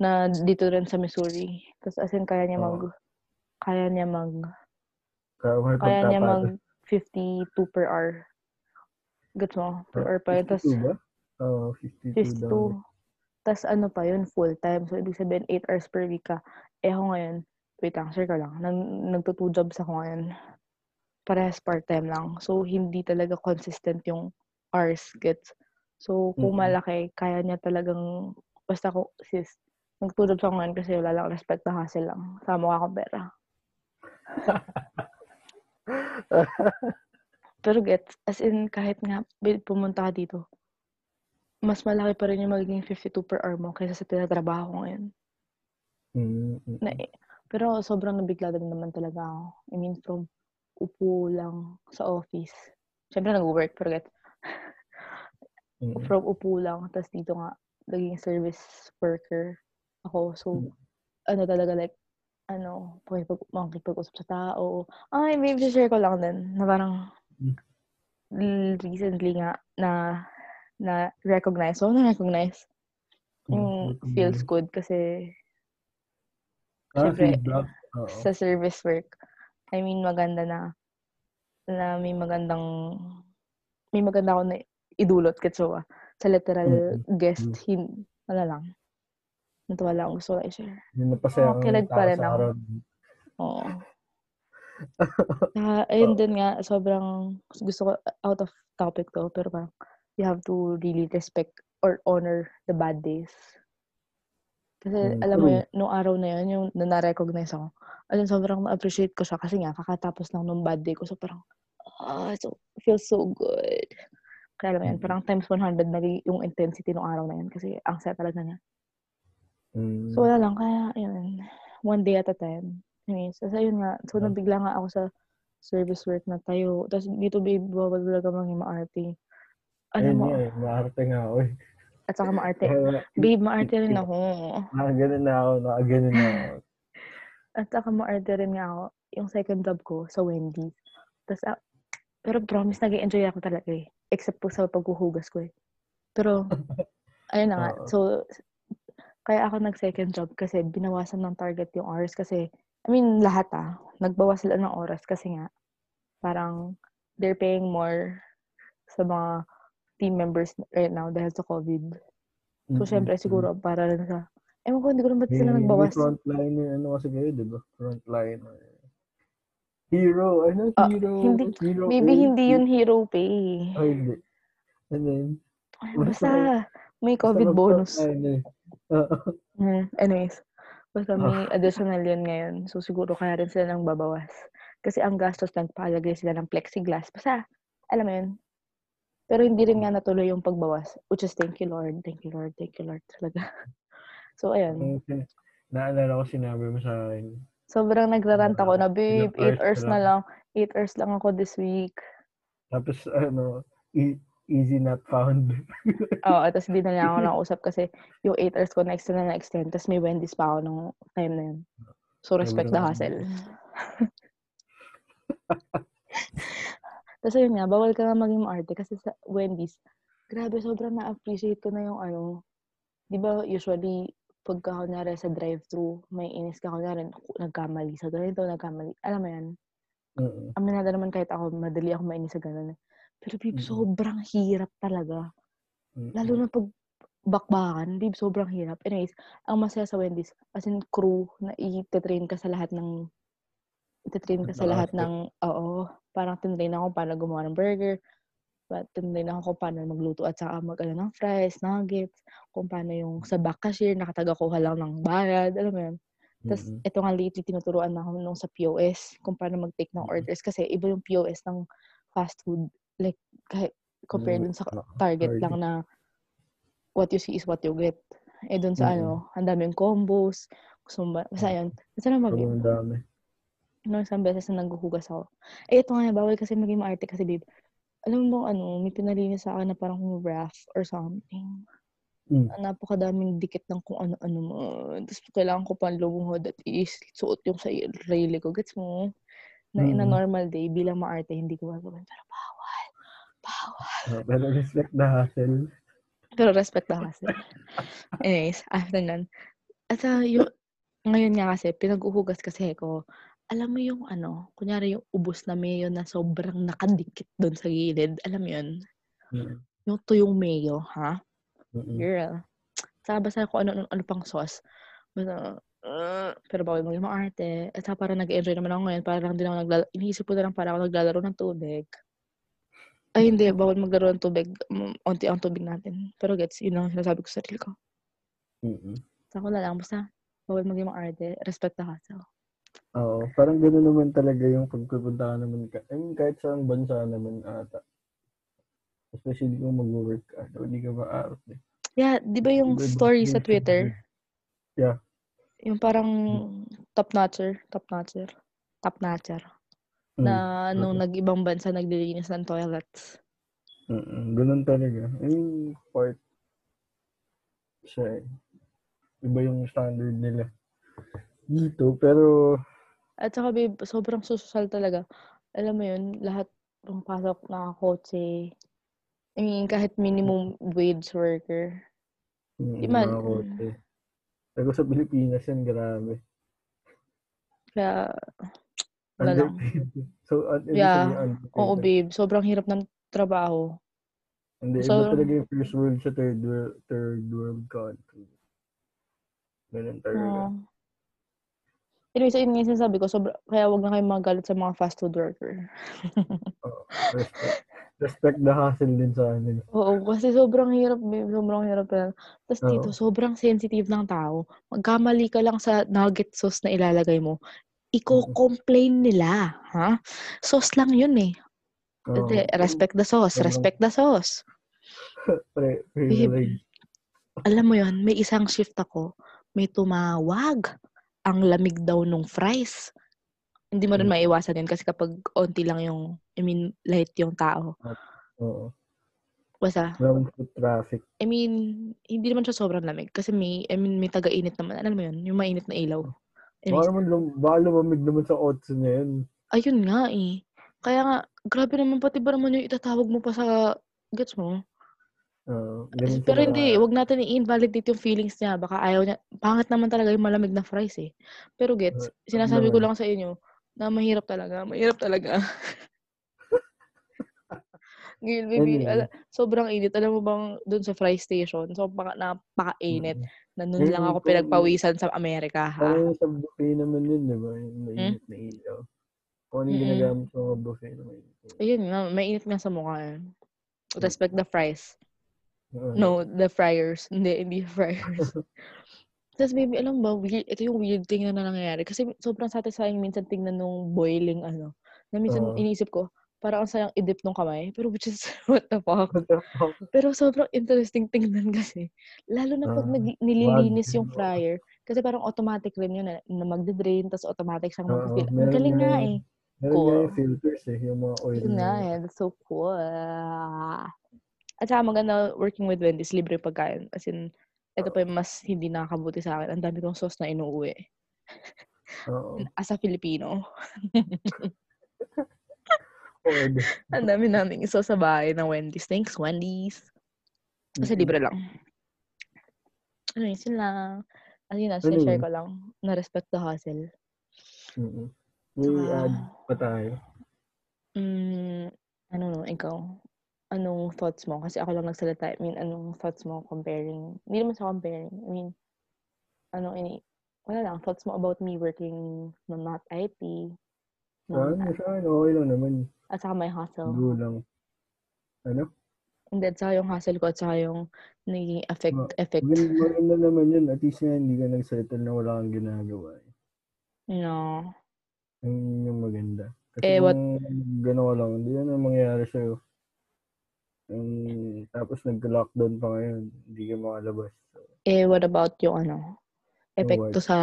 Na dito rin sa Missouri. Tapos as in, kaya niya Oo. mag, kaya niya mag, Kaya niya mag 52 per hour. Gets mo? Per hour pa yun. Tapos 52 ba? Oo, 52 daw. 52. Tapos ano pa yun, full time. So, ibig sabihin, 8 hours per week ka. Eh ako ngayon, wait lang, share ko lang. Nag, nagto-two jobs ako ngayon. Parehas part-time lang. So, hindi talaga consistent yung hours, gets? So, kung Mm-mm. malaki, kaya niya talagang, basta ko, sis, nag-two jobs ako ngayon kasi wala lang respect na hassle lang. Sama ka akong pera. Pero gets, as in, kahit nga pumunta ka dito, mas malaki pa rin yung magiging 52 per hour mo kaysa sa tinatrabaho ko ngayon. Mm, mm, Na, eh, pero sobrang nabigla din naman talaga ako. I mean, from upo lang sa office. Siyempre, nag-work, pero get, mm. from upo lang, tapos dito nga, naging service worker ako. So, Mm. ano talaga, like, ano, pakipag, makikipag-usap sa tao. Ay, maybe share ko lang din, na parang, Mm. recently nga, na, na recognize, so na-recognize, yung Mm, feels mm. good kasi Ah, syempre, sa service work, I mean, maganda na, na may magandang, may maganda ako na idulot, katso ba? Sa literal guest, Mm. hin, ano lang, natuwa lang, gusto ko i-share. Yung napasaya kang kilig pa rin ako. Oo. Saka, ayun Oo. din nga, sobrang, gusto ko, out of topic to, pero parang, you have to really respect or honor the bad days. Kasi, Mm, alam mo yun, nung araw na yun, yung na na-recognize ako, ayun, sobrang na-appreciate ko siya kasi nga, kakatapos lang nung bad day ko. So, parang, ah, so, feels so good. Kaya alam mo yun, Mm. parang times 100 na yung intensity nung araw na yun kasi ang saya talaga niya. Mm. So, wala lang. Kaya, ayun, one day at a time. Anyways, so, ayun nga. So, Ah. nabigla nga ako sa service work na tayo. Tapos, dito, babe, bawal talaga maging maarte. Alam Ayun mo, nga eh, maarte nga ako eh. at saka maarte. Babe, maarte rin ako. nakaganon na ako, nakaganon na ako. At saka maarte rin nga ako. Yung second job ko sa Wendy's. Tapos, ah, pero promise, nag enjoy ako talaga eh. Except po sa paghuhugas ko eh. Pero, ayun na nga. Oo. So, Kaya ako nag-second job kasi binawasan ng target yung hours kasi, I mean, lahat ah, nagbawas sila ng oras kasi nga, parang they're paying more sa mga team members right now dahil sa COVID. So, Mm-mm. syempre, siguro, para lang sa, ewan ko, hindi ko naman ba't sila nagbawas. frontline yung ano kasi kayo, di ba? Frontline. Hero, ano? Ah, Hero. hindi. hero Maybe A, hindi yun hero pay. Oh, hindi. And then, Ay, basta- Basta, may basta COVID bonus. mag-frontline eh. Mm, anyways, basta Ah. may additional yun ngayon. So, siguro kaya rin sila nang babawas. Kasi ang gastos, nagpalagay sila ng plexiglass. Basta, alam mo yun. Pero hindi rin nga natuloy yung pagbawas. Which is, thank you, Lord. Thank you, Lord. Thank you, Lord. Talaga. So, ayun. Yung sin- Naalala ko sinabi mo sa akin. Sobrang nagrarant ako na, Ah, babe, ilang 8 hours na lang. 8 hours lang ako this week. Tapos ano, e- easy not found. Oo, tapos hindi na niya ako nakausap kasi yung 8 hours ko na-extend na na-extend. Tapos may Wendy's pa ako nung time na yun. So, respect the hustle. tapos yun nga, bawal ka nga maging maarte kasi sa Wendy's, grabe, sobrang na-appreciate ko na yung ano, di ba usually, pagka kunyari sa drive-thru, may inis ka kunyari, nagkamali sa ganito, nagkamali. Alam mo yan? Oo. Aminada naman kahit ako, madali ako mainis sa ganun. Pero babe, Mm. sobrang hirap talaga. Mm-mm. Lalo na pag bakbakan, babe, sobrang hirap. Anyways, ang masaya sa Wendy's, as in crew, na i-train ka sa lahat ng, i-train ka sa lahat ng, oo, parang tinrain ako paano gumawa ng burger, but tinrain ako kung paano magluto at saka mag, ano, ng fries, nuggets, kung paano yung sa back cashier, nakataga-kuha lang ng bayad, alam mo yun. Tapos, Mm-mm. ito nga lately, tinuturuan na ako nung sa POS, kung paano mag-take ng orders. Kasi iba yung POS ng fast food. Like, kahit compared Mm, dun sa ah, target target. lang na what you see is what you get. Eh, dun sa Mm-mm. ano, ang daming combos. Gusto mo ba? Basta yun. Basta na mag Sobrang dami. Nung isang beses na naghuhugas ako. Eh, ito nga, bawal kasi maging maarte kasi, babe. Alam mo, ano, may pinalinis sa akin na parang wrath or something. Mm. Ang napakadaming dikit ng kung ano-ano mo. Tapos kailangan ko pang lumuhod at isuot yung sa sarili ko. Gets mo? Na in a Mm. normal day, bilang maarte, hindi ko gagawin. Pero bawal. Bawal. Ah, Pero respect the hustle. Pero respect na kasi. Anyways, after nun. At uh, yung, ngayon nga kasi, pinag-uhugas kasi ko, alam mo yung ano, kunyari yung ubos na mayo na sobrang nakadikit doon sa gilid. Alam mo yun? Mm. Yung tuyong mayo, ha? Mm-mm. Girl. Saka basta kung ano, ano, ano pang sauce. Basta, uh, pero bawal maging maarte. At parang nag-enjoy naman ako ngayon. Parang din ako naglalaro. Iniisip ko na lang para ako naglalaro ng tubig. Ay, hindi. Bawal maglaro ng tubig. Mm, Unti ang tubig natin. Pero gets, yun lang ang sinasabi ko sa sarili ko. Mm-mm. Sa ako na lang. Basta, bawal maging maarte. Respect the hustle. Oo, parang gano'n naman talaga yung pagpupunta ka naman. Ka, I mean, kahit saan bansa naman ata. Especially kung mag-work ka. so Hindi ka maarte. Yeah, di ba yung Iba-iba story sa culture Twitter? Yeah. Yung parang top-notcher. Top-notcher. Top-notcher. Mm. Na nung Okay. nag-ibang bansa naglilinis ng toilets. Mm-mm. Ganun talaga. I mean, part siya eh. Iba yung standard nila. Dito, pero At saka babe, sobrang social talaga. Alam mo yun, lahat ng pasok nakakotse. I mean, kahit minimum wage worker. mm, Di man. mga kotse. Pero sa Pilipinas yan, grabe. Kaya, wala lang. So, ibig Yeah. Oo babe, sobrang hirap ng trabaho. Hindi, So- iba talaga yung first world sa third world, third world country. Ganun talaga. Oo. Anyway, so yun yung sinasabi ko, sobra, kaya wag na kayong magalit sa mga fast food worker. Oo. Respect, respect the hustle din sa amin. Oo, kasi sobrang hirap, babe. Sobrang hirap yan. Tapos dito, sobrang sensitive ng tao. Magkamali ka lang sa nugget sauce na ilalagay mo, iko-complain nila, ha? Sauce lang yun eh. Hindi, respect the sauce, respect the sauce. Pre, Babe, alam mo yon may isang shift ako, may tumawag. Ang lamig daw nung fries. Hindi mo rin Mm. maiwasan yun kasi kapag onti lang yung, I mean, light yung tao. Oo. Basta, Ground foot traffic. I mean, hindi naman siya sobrang lamig. Kasi may, I mean, may taga-init naman. Alam mo yun? Yung mainit na ilaw. Baka naman, baka lumamig naman sa otso niya yun. ayun nga eh. Kaya nga, grabe naman pati ba naman yung itatawag mo pa sa, gets mo? Ganun Pero sila hindi, wag natin i-invalidate yung feelings niya. Baka ayaw niya pangit naman talaga yung malamig na fries, eh. Pero gets, Uh, sinasabi ko lang sa inyo na mahirap talaga, mahirap talaga. Girl, baby, ala Anyway. sobrang init. Alam mo bang dun sa fry station, sobrang napakainit Mm. Na nun lang Ayun ako pinagpawisan sa Amerika, ha? Parang sa buffet naman yun, 'di ba? Yung Hmm? mainit na ilaw. Kung ano yung Mm. ginagamit sa mga buffet na mainit na ilaw. Ayun nga, mainit nga sa mukha, eh. Hmm. Respect the fries. No, the fryers. Hindi, hindi fryers. Tas baby, alam ba, weird ito yung weird thing na nangyayari kasi sobrang satisfying minsan tignan nung boiling ano, na minsan iniisip ko, parang ang sayang i-dip nung kamay, pero which is what the fuck? What the fuck? Pero sobrang interesting tingnan kasi. Lalo na 'pag Ah, nag wag. nililinis yung fryer, kasi parang automatic rin yun, eh, na magde-drain tas automatic siyang Oo, magfi-fill. Ang galing nga eh. meron nga yung Cool. filters, eh, yung mga oil Yun nga, na eh, that's so cool. At saka maganda working with Wendy's, libre pagkain. As in, ito pa yung mas hindi nakakabuti sa'kin, ang dami kong sauce na inuuwi. Oo. As a Filipino. Puwede. Ang dami naming sauce sa bahay ng Wendy's. Thanks, Wendy's. Kasi Mm. libre lang. Ayun, yun lang. Ayun lang, shine-share Anyway. ko lang na respect the hustle. Mm. May Tsaka add pa tayo? Hmm, ano 'no, ikaw? Anong thoughts mo? Kasi ako lang nagsalita, I mean, anong thoughts mo comparing hindi naman sa comparing, I mean, ano ini wala lang, thoughts mo about me working na not IT, Sa non ano, sa'kin okey lang naman. At saka my hustle. Go lang. Ano? Hindi, at saka yung hustle ko at saka yung nagiging effect Ma effect. maganda naman yun at least nga hindi ka nag-settle na wala kang ginagawa, eh. No. Yun yung maganda. Kasi Eh, what ka lang, hindi ano mangyayari sa'yo. Hmm, tapos nagka-lockdown pa ngayon, hindi ka makalabas. So Eh, what about yung ano, epekto sa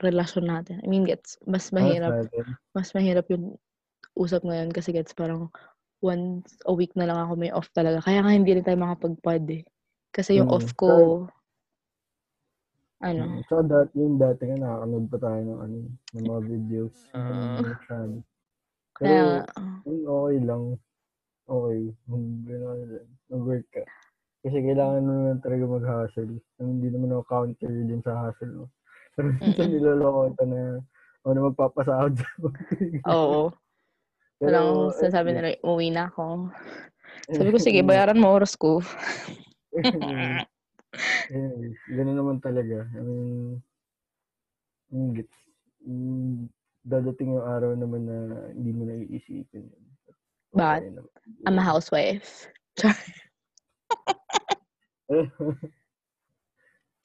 relasyon natin? I mean, gets mas Ah, mahirap mas mahirap yung usap ngayon kasi gets parang once a week na lang ako may off talaga. Kaya nga hindi rin tayo makapag-pod, eh. Kasi yung Mm, off ko Mm, ano tsaka dati yung dati nga nakakanood pa tayo ng ano, ng mga videos, hindi masyado. Pero yun okey lang, lang, mag-work ka. Kasi kailangan mo naman talaga mag-hustle, hindi naman ako counter din sa hustle mo. Pero minsan niloloko kita na na magpapasahod sa'yo. Oo. Pero Parang sinasabi ayun. nila, "Uuwi na ako." Sabi ko, "Sige, bayaran mo oras ko." Anyways, gano'n naman talaga. I mean yung gets hmm, dadating yung araw naman na hindi mo na iisipin yun. Bakit? Okey naman, I'm a housewife. Char.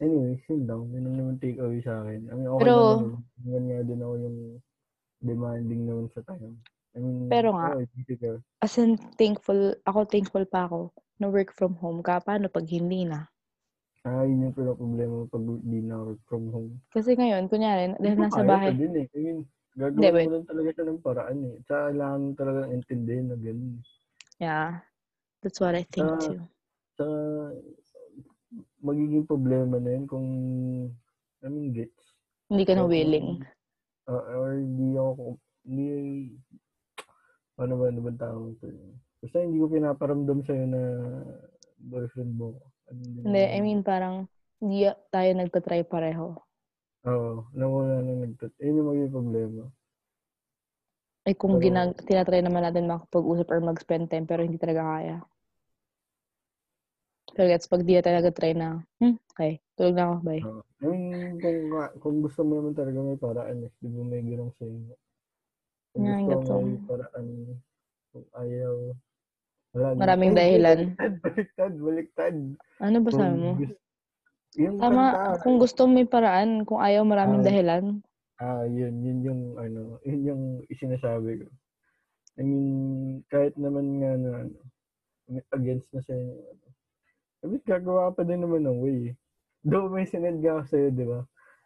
Anyways, yun lang. Yun lang naman take away sa'kin. I mean, okey Pero naman. Ganyan din ako yung demanding naman sa time. I mean, Pero nga, ka. as in thankful ako thankful pa ako na work from home ka. Paano 'pag hindi na? Ah, yun yung pinoproblema mo 'pag di na work from home. Kasi ngayon kunyari dahil Siguro nasa bahay din, eh. I mean, Hindi, gagawan mo lang talaga siya ng paraan, eh. Tsaka kailangan mo talagang intindihin na gano'n. Yeah. That's what I think Tsaka too. tsaka magiging problema na yun kung I mean, gets. Hindi ka na willing. oo, or hindi ako hindi paano ba, ano bang tawag dun? Basta hindi ko pinaparamdam sa'yo na boyfriend mo. Ano Hindi, I mean parang hindi tayo nagta-try pareho. Oo, na wala nang nagtat yun yung magiging problema. Eh, kung Pero ginag tina-try naman natin makapag-usap or mag-spend time pero hindi talaga kaya. Pero gets 'pag di na tayo nagta-try na, "Hmm, okey, tulog na ako, bye." Oo. I mean, kung kung gusto mo naman talaga may paraan, eh. 'Di ba may gano'ng saying nga. Yeah, gusto may paraan, kung ayaw na. Maraming dahilan. baliktad, baliktad. Ano ba sabi mo? yung Tama, kanta. kung gusto may paraan, kung ayaw maraming Ah, dahilan. ah, yun. Yun yung ano, yun yung sinasabi ko. I mean, kahit naman nga na ano, against na sa'yo yung ano, I mean, gagawa pa din naman ng way. Though may sinend nga ako sa'yo, 'di ba,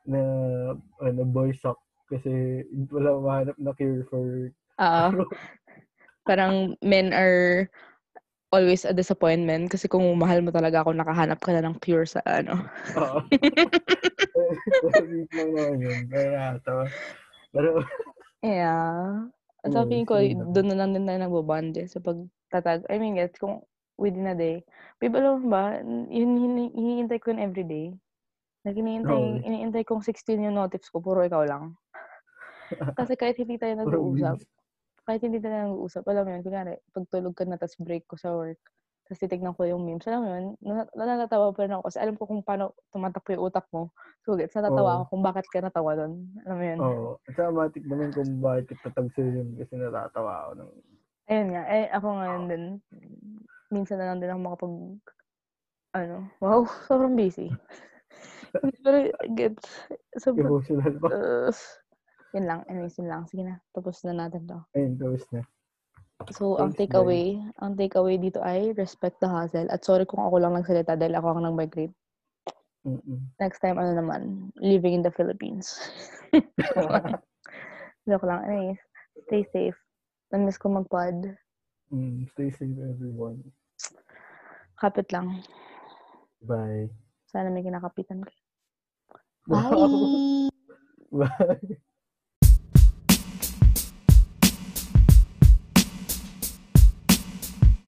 na ano, boy sock kasi wala mahanap na cure for Oo. Parang men are always a disappointment kasi kung mahal mo talaga ako, nakahanap ka na ng cure sa ano. Oo. Lang naman yun, pero. Pero Yeah. At anyways, sabihin ko, dun na lang din tayo nagbo-bond, eh, sa pagtatag I mean, gets kung within a day. Babe, alam ba, yun, hini- hinihintay ko yun everyday. Like, hinihintay, Oo. hinihintay kong 16 yung notifs ko, puro ikaw lang. Kasi kahit hindi tayo nag-uusap, kahit hindi tayo nag-uusap, alam mo yun, kunyari, pag tulog ka na, tas break ko sa work, tas titignan ko yung memes, alam mo yun, na- natatawa pa rin ako kasi alam ko kung paano tumatakbo yung utak mo. So, gets, natatawa Oo. ako kung bakit ka natawa doon. Alam mo yun? Oo. At automatic naman kung bakit kita tagso yun kasi natatawa ako ng Ayun nga, eh, ako ngayon din, minsan na lang din ako makapag, ano, wow, sobrang busy. Pero, gets, sobrang, emotional pa. uh, yun lang, anyways, yun lang. Sige na, tapos na natin to. Ayun, tapos na. So, ang Thanks, takeaway, ang takeaway dito ay respect the hustle. At sorry kung ako lang nagsalita dahil ako ang nag-migrate. Mm-mm. Next time, ano naman, living in the Philippines. Joke lang. Anyways, stay safe. Namiss ko mag-pod. mm, stay safe everyone. Kapit lang. Bye. Sana may kinakapitan ka. Bye! Bye.